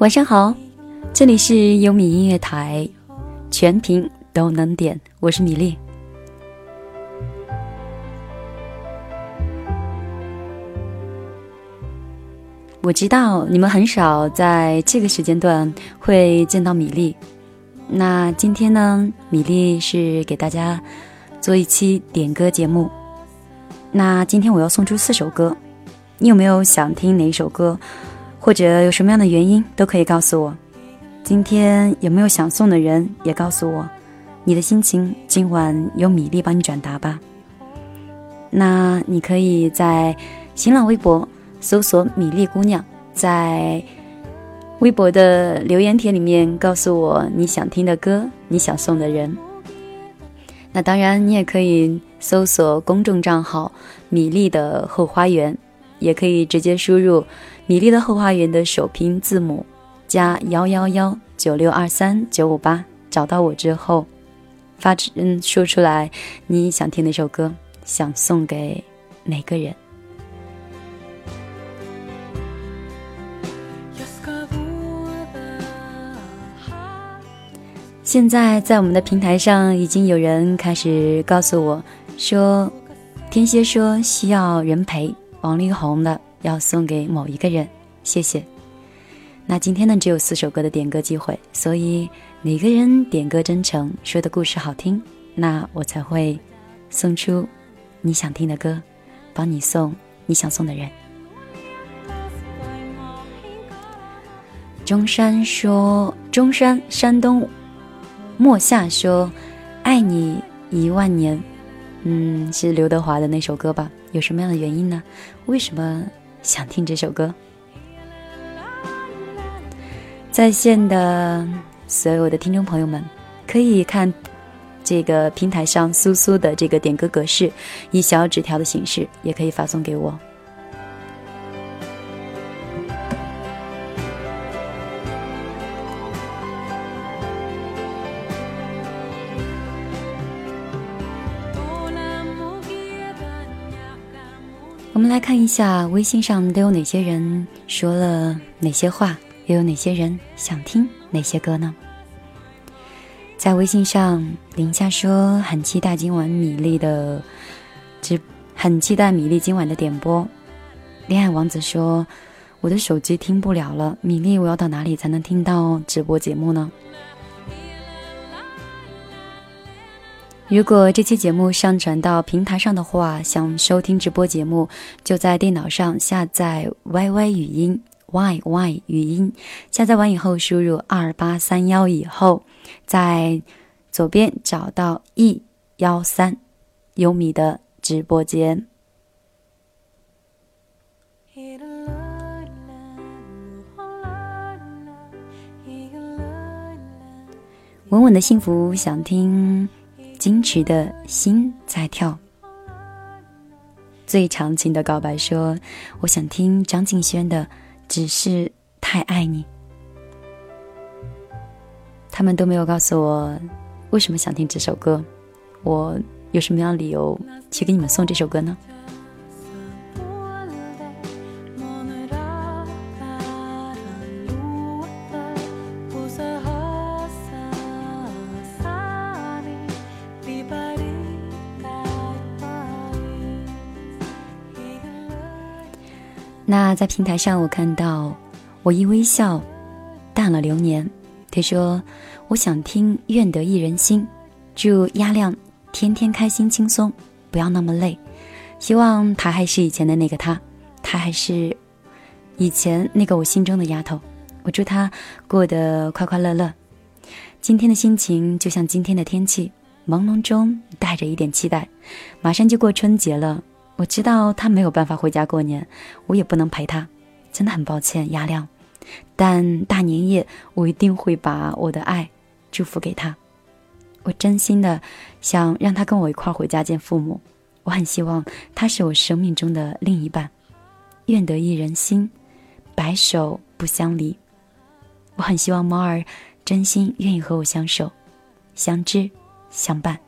晚上好，这里是优米音乐台，全屏都能点，我是米粒。我知道你们很少在这个时间段会见到米粒，那今天呢，米粒是给大家做一期点歌节目。那今天我要送出四首歌，你有没有想听哪一首歌？或者有什么样的原因都可以告诉我。今天有没有想送的人也告诉我，你的心情今晚由米粒帮你转达吧。那你可以在新浪微博搜索“米粒姑娘”，在微博的留言帖里面告诉我你想听的歌，你想送的人。那当然，你也可以搜索公众账号“米粒的后花园”，也可以直接输入。米粒的后花园的首拼字母加幺幺幺九六二三九五八，找到我之后，发嗯说出来你想听哪首歌，想送给哪个人。现在在我们的平台上已经有人开始告诉我说，天蝎说需要人陪，王力宏的。要送给某一个人，谢谢。那今天呢，只有四首歌的点歌机会，所以哪个人点歌真诚，说的故事好听，那我才会送出你想听的歌，帮你送你想送的人。中山说，中山山东莫夏说，爱你一万年，嗯，是刘德华的那首歌吧？有什么样的原因呢？为什么？想听这首歌，在线的所有的听众朋友们，可以看这个平台上苏苏的这个点歌格式，以小纸条的形式，也可以发送给我。来看一下微信上都有哪些人说了哪些话，又有哪些人想听哪些歌呢？在微信上，林夏说很期待今晚米粒的直，很期待米粒今晚的点播。恋爱王子说我的手机听不了了，米粒，我要到哪里才能听到直播节目呢？如果这期节目上传到平台上的话，想收听直播节目，就在电脑上下载 YY 语音，YY 语音，下载完以后输入二八三幺以后，在左边找到 E 幺三优米的直播间。稳稳的幸福，想听。矜持的心在跳，最长情的告白说：“我想听张敬轩的，只是太爱你。”他们都没有告诉我为什么想听这首歌，我有什么样理由去给你们送这首歌呢？那在平台上，我看到我一微笑，淡了流年。他说：“我想听《愿得一人心》，祝鸭亮天天开心轻松，不要那么累。希望他还是以前的那个他，他还是以前那个我心中的丫头。我祝他过得快快乐乐。今天的心情就像今天的天气，朦胧中带着一点期待。马上就过春节了。”我知道他没有办法回家过年，我也不能陪他，真的很抱歉，亚亮。但大年夜我一定会把我的爱祝福给他。我真心的想让他跟我一块儿回家见父母。我很希望他是我生命中的另一半。愿得一人心，白首不相离。我很希望猫儿真心愿意和我相守、相知、相伴。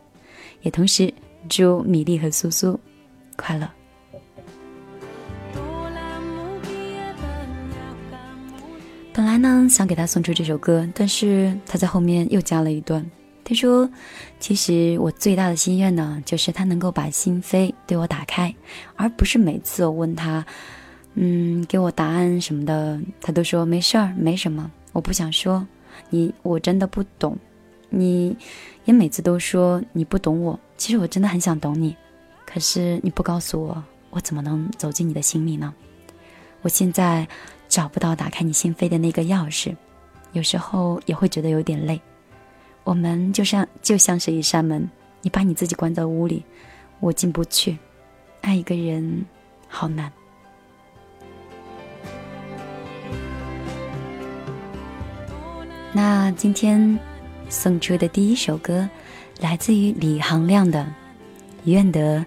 也同时祝米粒和苏苏。快乐。本来呢想给他送出这首歌，但是他在后面又加了一段。他说：“其实我最大的心愿呢，就是他能够把心扉对我打开，而不是每次我问他，嗯，给我答案什么的，他都说没事儿，没什么，我不想说。你我真的不懂，你也每次都说你不懂我。其实我真的很想懂你，可是你不告诉我，我怎么能走进你的心里呢？我现在找不到打开你心扉的那个钥匙，有时候也会觉得有点累。”我们就像就像是一扇门，你把你自己关在屋里，我进不去。爱一个人好难。那今天送出的第一首歌，来自于李行亮的《愿得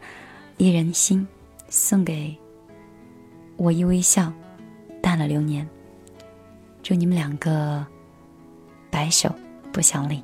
一人心》，送给我一微笑，淡了流年。祝你们两个白首不相离。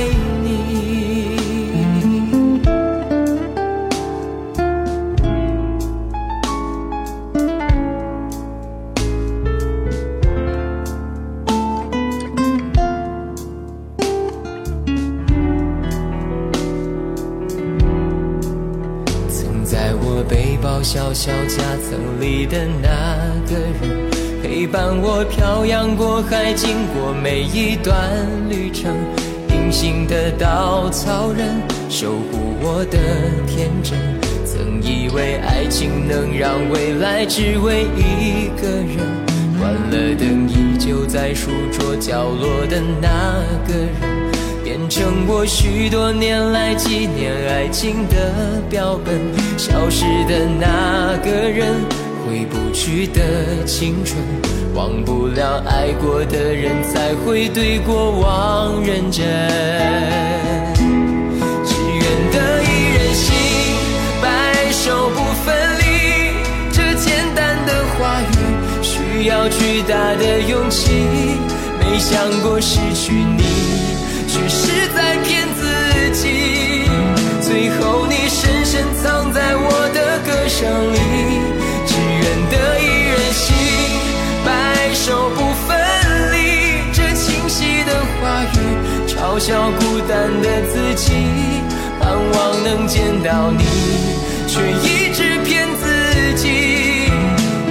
的那个人，陪伴我漂洋过海，经过每一段旅程。隐形的稻草人，守护我的天真。曾以为爱情能让未来只为一个人，关了灯依旧在书桌角落的那个人。变成我许多年来纪念爱情的标本，消失的那个人，回不去的青春，忘不了爱过的人，才会对过往认真。只愿得一人心，白首不分离。这简单的话语，需要巨大的勇气。没想过失去你。却是在骗自己，最后你深深藏在我的歌声里。嘲笑孤单的自己，盼望能见到你，却一直骗自己。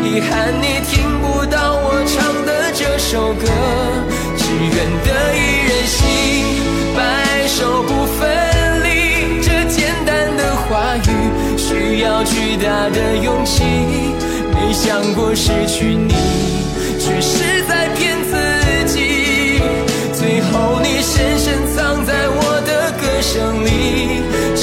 遗憾你听不到我唱的这首歌，只愿得一人心。白首不分离，这简单的话语需要巨大的勇气。没想过失去你，却是深藏在我的歌声里。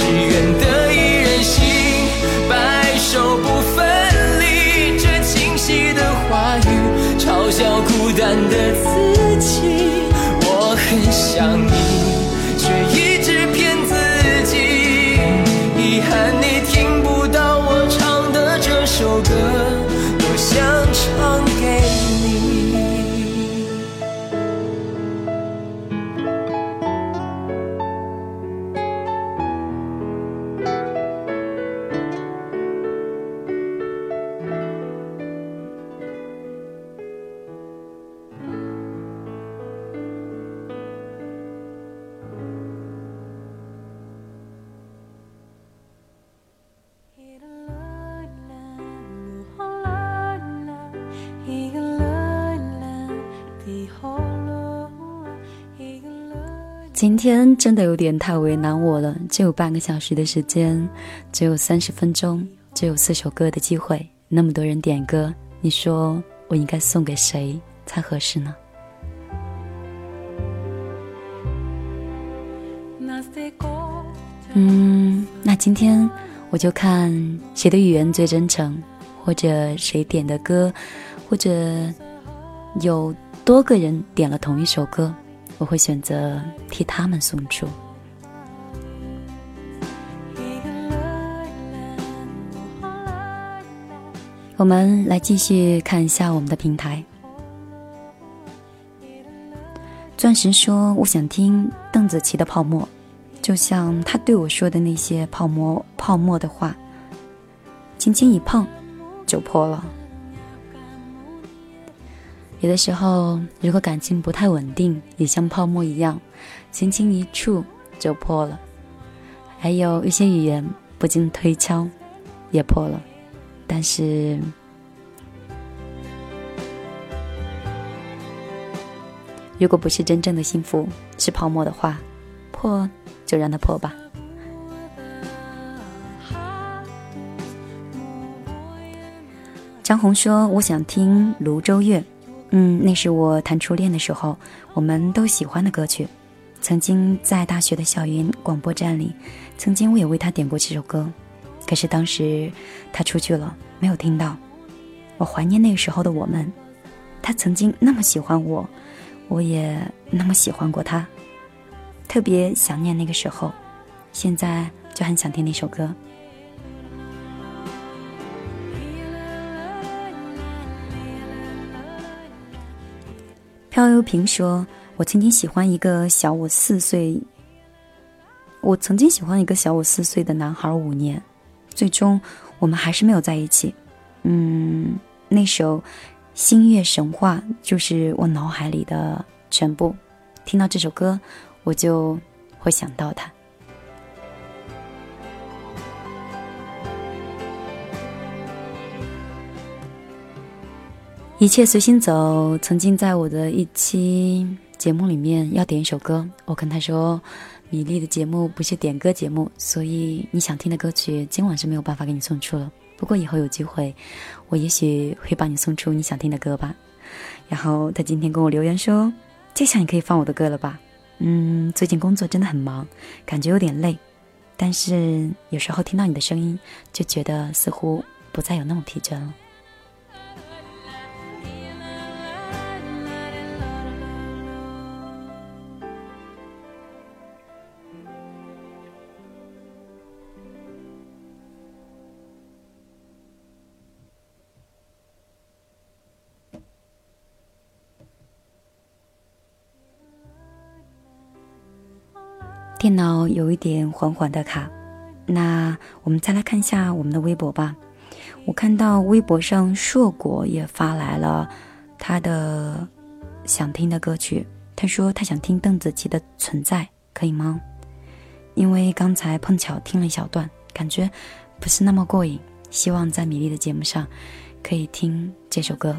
真的有点太为难我了，只有半个小时的时间，只有三十分钟，只有四首歌的机会，那么多人点歌，你说我应该送给谁才合适呢？嗯，那今天我就看谁的语言最真诚，或者谁点的歌，或者有多个人点了同一首歌。我会选择替他们送出。我们来继续看一下我们的平台。钻石说：“我想听邓紫棋的《泡沫》，就像他对我说的那些泡沫泡沫的话，轻轻一碰就破了。”有的时候，如果感情不太稳定，也像泡沫一样，轻轻一触就破了。还有一些语言不经推敲也破了。但是，如果不是真正的幸福，是泡沫的话，破就让它破吧。张红说：“我想听泸州月。”嗯，那是我谈初恋的时候，我们都喜欢的歌曲。曾经在大学的校园广播站里，曾经我也为他点过这首歌，可是当时他出去了，没有听到。我怀念那个时候的我们，他曾经那么喜欢我，我也那么喜欢过他，特别想念那个时候，现在就很想听那首歌。赵又平说：“我曾经喜欢一个小我四岁，我曾经喜欢一个小我四岁的男孩五年，最终我们还是没有在一起。嗯，那首《星月神话》就是我脑海里的全部。听到这首歌，我就会想到他。”一切随心走。曾经在我的一期节目里面要点一首歌，我跟他说：“米粒的节目不是点歌节目，所以你想听的歌曲今晚是没有办法给你送出了。不过以后有机会，我也许会帮你送出你想听的歌吧。”然后他今天跟我留言说：“这下你可以放我的歌了吧？”嗯，最近工作真的很忙，感觉有点累，但是有时候听到你的声音，就觉得似乎不再有那么疲倦了。电脑有一点缓缓的卡，那我们再来看一下我们的微博吧。我看到微博上硕果也发来了他的想听的歌曲，他说他想听邓紫棋的《存在》，可以吗？因为刚才碰巧听了一小段，感觉不是那么过瘾，希望在米粒的节目上可以听这首歌。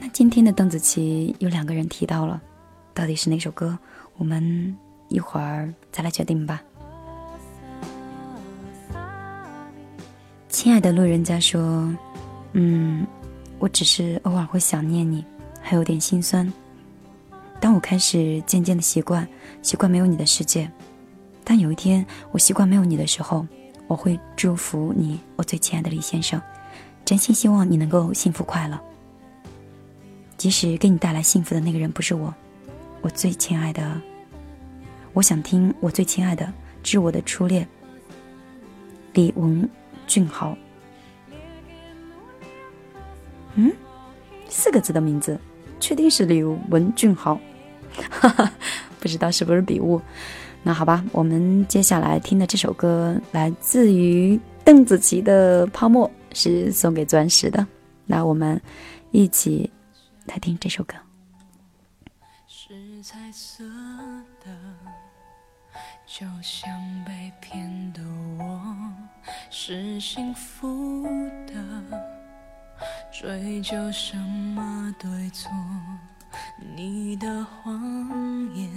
那今天的邓紫棋有两个人提到了，到底是哪首歌？我们一会儿再来决定吧。亲爱的路人甲说：“嗯，我只是偶尔会想念你，还有点心酸。当我开始渐渐的习惯，习惯没有你的世界。当有一天我习惯没有你的时候，我会祝福你，我最亲爱的李先生。真心希望你能够幸福快乐。即使给你带来幸福的那个人不是我，我最亲爱的。”我想听我最亲爱的，致我的初恋。李文俊豪嗯，四个字的名字，确定是李文俊豪？哈哈，不知道是不是笔误。那好吧，我们接下来听的这首歌来自于邓紫棋的《泡沫》，是送给钻石的。那我们一起来听这首歌。就像被骗的我，是幸福的，追究什么对错？你的谎言。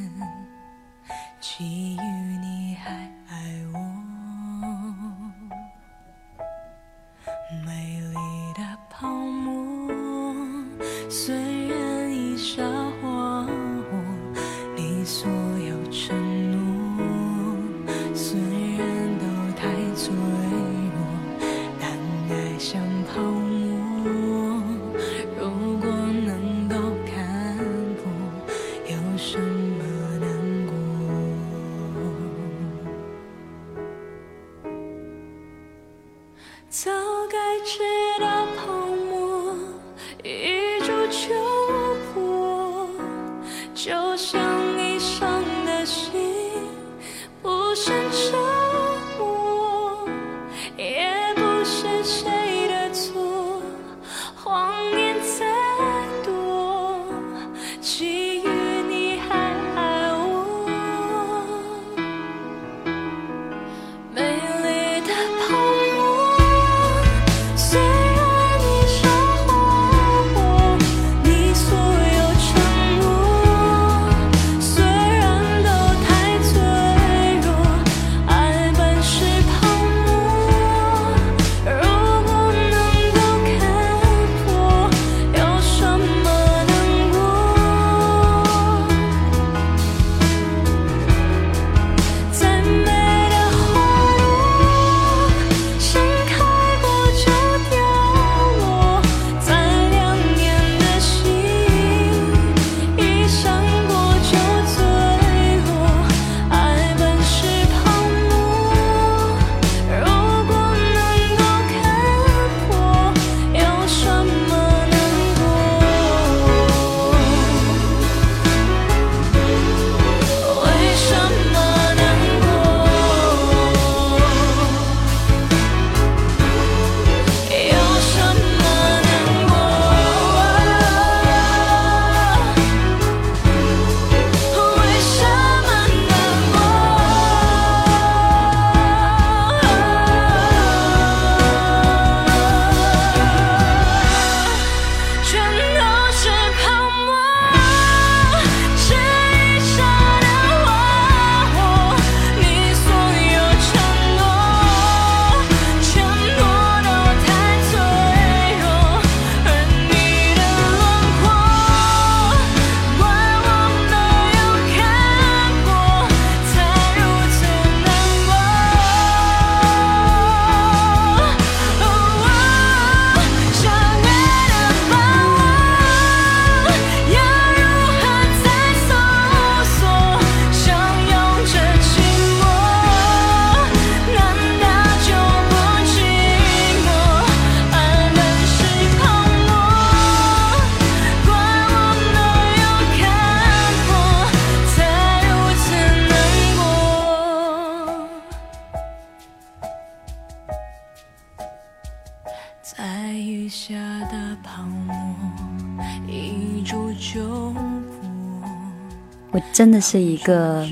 我真的是一个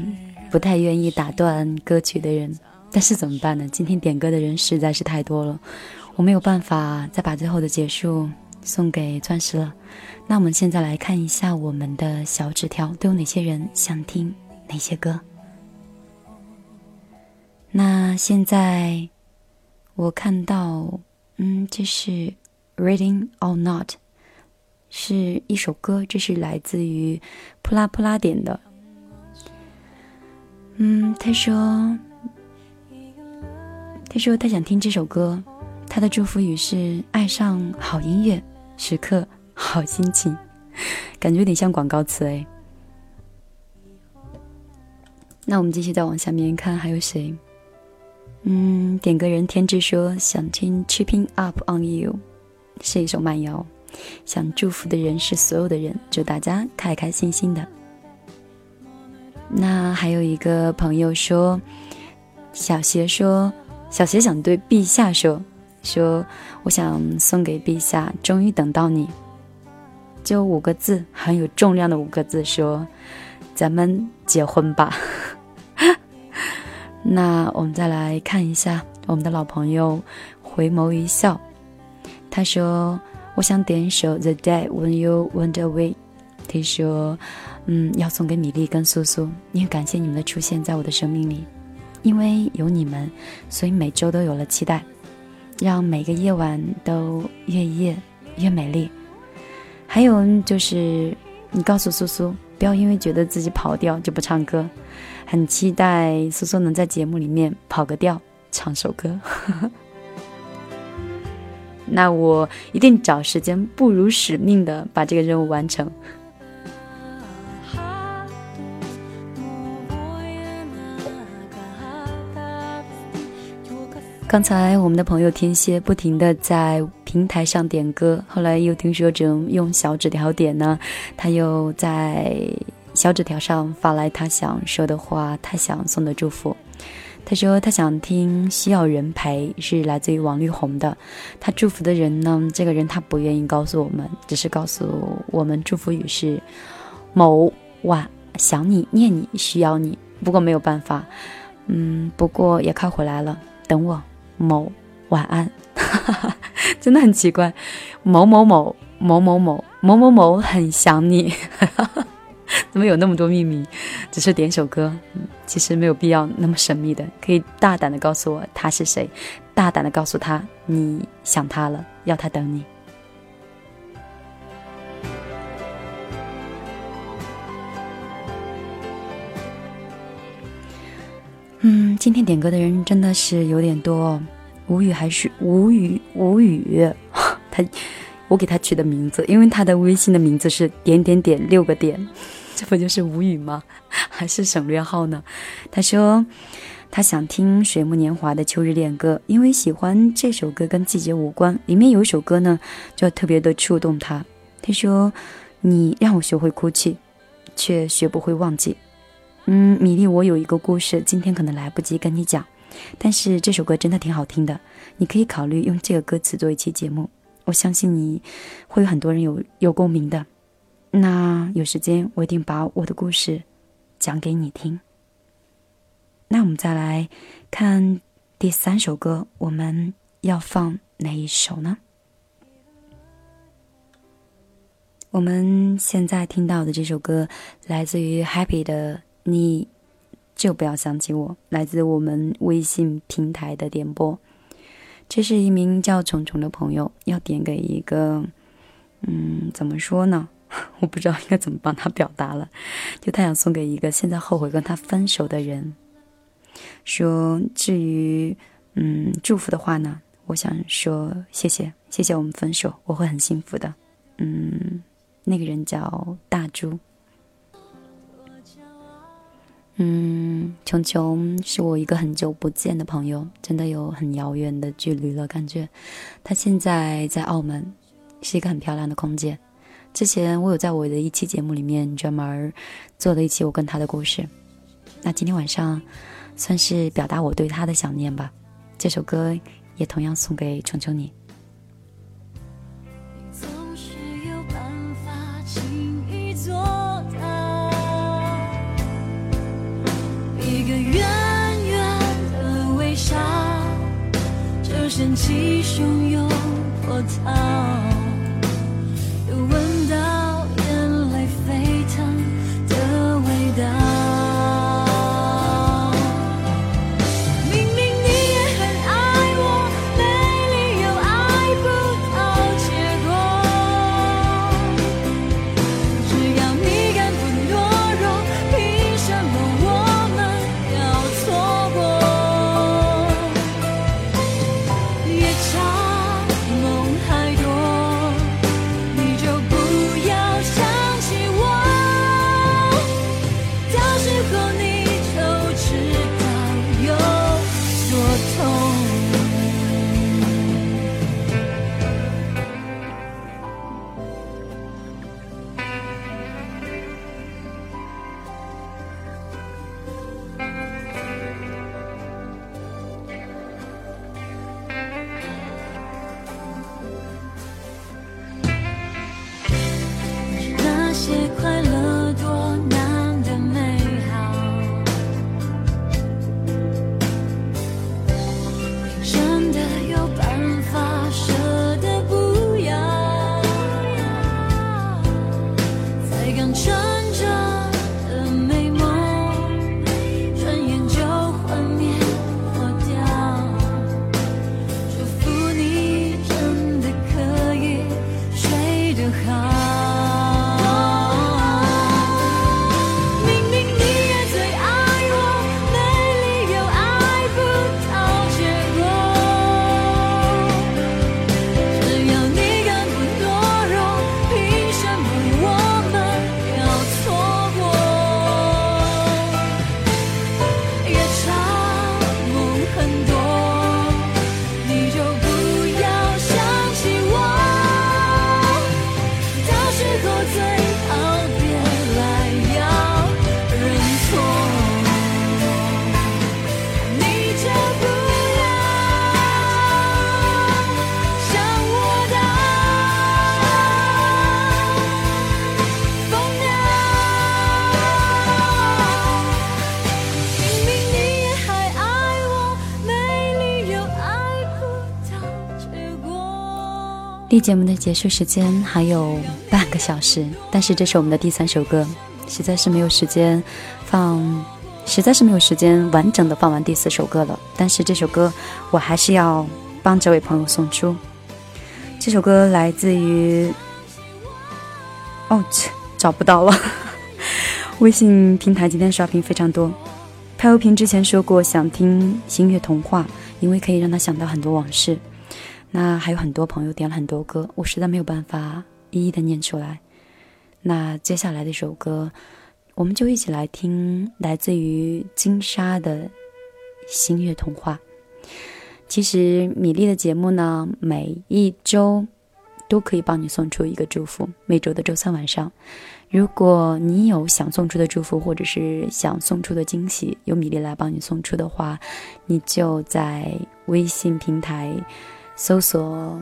不太愿意打断歌曲的人，但是怎么办呢？今天点歌的人实在是太多了，我没有办法再把最后的结束送给钻石了。那我们现在来看一下我们的小纸条，都有哪些人想听哪些歌？那现在我看到，嗯，这是《Reading or Not》。是一首歌，这是来自于普拉普拉点的。嗯，他说，他说他想听这首歌，他的祝福语是爱上好音乐，时刻好心情，感觉有点像广告词哎。那我们继续再往下面看，还有谁？嗯，点歌人天志说想听《“Chipping Up on You》，是一首慢摇。想祝福的人是所有的人，祝大家开开心心的。那还有一个朋友说，小邪说，小邪想对陛下说，说我想送给陛下，终于等到你，就五个字，很有重量的五个字，说咱们结婚吧。那我们再来看一下我们的老朋友回眸一笑，他说我想点一首《The Day When You Went Away》，他说。嗯，要送给米粒跟苏苏，因为感谢你们的出现在我的生命里，因为有你们，所以每周都有了期待，让每个夜晚都越夜越美丽。还有就是，你告诉苏苏，不要因为觉得自己跑调就不唱歌，很期待苏苏能在节目里面跑个调，唱首歌。那我一定找时间，不辱使命的把这个任务完成。刚才我们的朋友天蝎不停的在平台上点歌，后来又听说只能用小纸条点呢，他又在小纸条上发来他想说的话，他想送的祝福。他说他想听《需要人陪》，是来自于王力宏的。他祝福的人呢，这个人他不愿意告诉我们，只是告诉我们祝福语是某晚想你念你需要你，不过没有办法，嗯，不过也快回来了，等我。某晚安，真的很奇怪。某某某某某某某某某很想你，怎么有那么多秘密？只是点首歌，其实没有必要那么神秘的，可以大胆的告诉我他是谁，大胆的告诉他你想他了，要他等你。嗯，今天点歌的人真的是有点多，无语还是无语无语。他，我给他取的名字，因为他的微信的名字是点点点六个点，这不就是无语吗？还是省略号呢？他说他想听水木年华的《秋日恋歌》，因为喜欢这首歌跟季节无关，里面有一首歌呢就特别的触动他。他说你让我学会哭泣，却学不会忘记。嗯，米粒，我有一个故事，今天可能来不及跟你讲，但是这首歌真的挺好听的，你可以考虑用这个歌词做一期节目，我相信你会有很多人有有共鸣的。那有时间我一定把我的故事讲给你听。那我们再来看第三首歌，我们要放哪一首呢？我们现在听到的这首歌来自于 Happy 的。你就不要想起我，来自我们微信平台的点播。这是一名叫虫虫的朋友，要点给一个，嗯，怎么说呢？我不知道应该怎么帮他表达了。就他想送给一个现在后悔跟他分手的人，说至于嗯祝福的话呢，我想说谢谢，谢谢我们分手，我会很幸福的。嗯，那个人叫大猪。嗯，琼琼是我一个很久不见的朋友，真的有很遥远的距离了。感觉他现在在澳门，是一个很漂亮的空间。之前我有在我的一期节目里面专门做了一期我跟他的故事。那今天晚上算是表达我对他的想念吧。这首歌也同样送给琼琼你。生气汹涌波涛。一样着离节目的结束时间还有半个小时，但是这是我们的第三首歌，实在是没有时间放，实在是没有时间完整的放完第四首歌了。但是这首歌我还是要帮这位朋友送出。这首歌来自于，哦，找不到了。微信平台今天刷屏非常多。潘欧平之前说过想听《星月童话》，因为可以让他想到很多往事。那还有很多朋友点了很多歌，我实在没有办法一一的念出来。那接下来的一首歌，我们就一起来听来自于金沙的《星月童话》。其实米粒的节目呢，每一周都可以帮你送出一个祝福。每周的周三晚上，如果你有想送出的祝福，或者是想送出的惊喜，由米粒来帮你送出的话，你就在微信平台。搜索，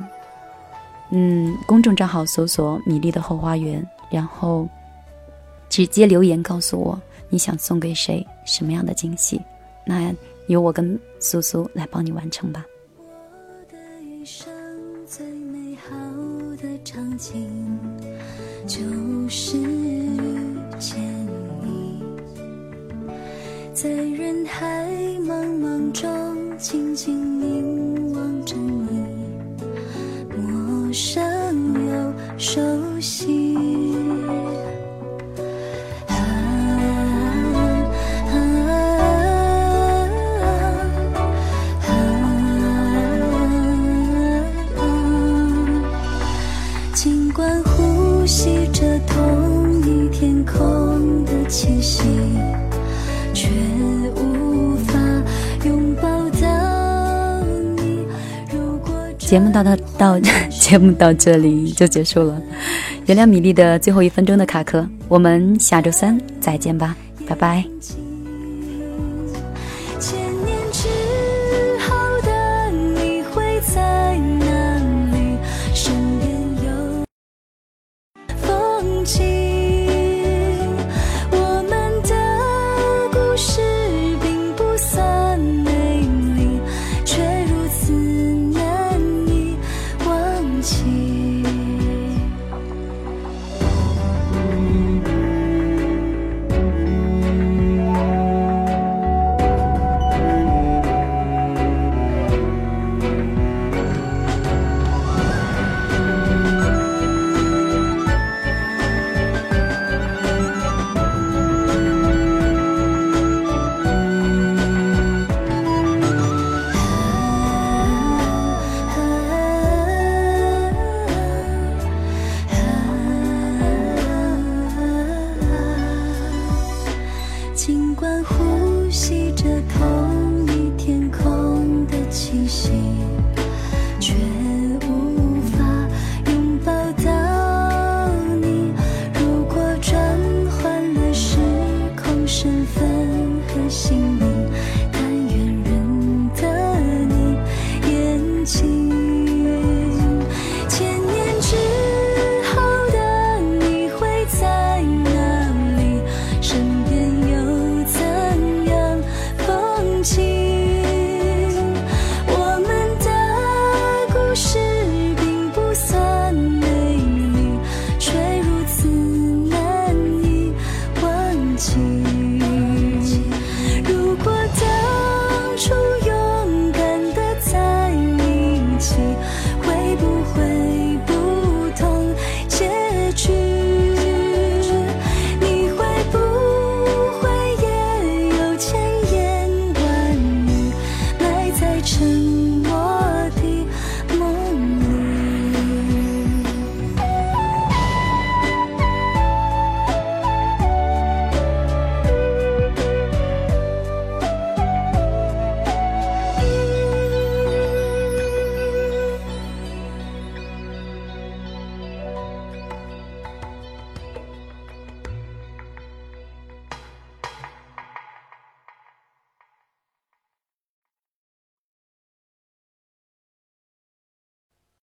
嗯，公众账号搜索“米粒的后花园”，然后直接留言告诉我你想送给谁什么样的惊喜，那由我跟苏苏来帮你完成吧。我的一生最美好的场景，就是遇见你，在人海茫茫中静静凝望着你。生又熟悉。啊啊啊！尽管呼吸着同一天空的气息，节目到到到。节目到这里就结束了，原谅米粒的最后一分钟的卡壳，我们下周三再见吧，拜拜。